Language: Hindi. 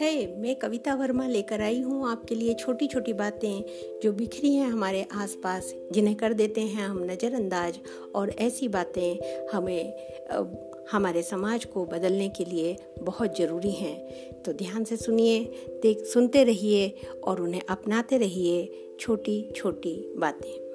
है hey, मैं कविता वर्मा लेकर आई हूँ आपके लिए छोटी छोटी बातें जो बिखरी हैं हमारे आसपास जिन्हें कर देते हैं हम नज़रअंदाज और ऐसी बातें हमें हमारे समाज को बदलने के लिए बहुत ज़रूरी हैं। तो ध्यान से सुनिए देख सुनते रहिए और उन्हें अपनाते रहिए छोटी छोटी बातें।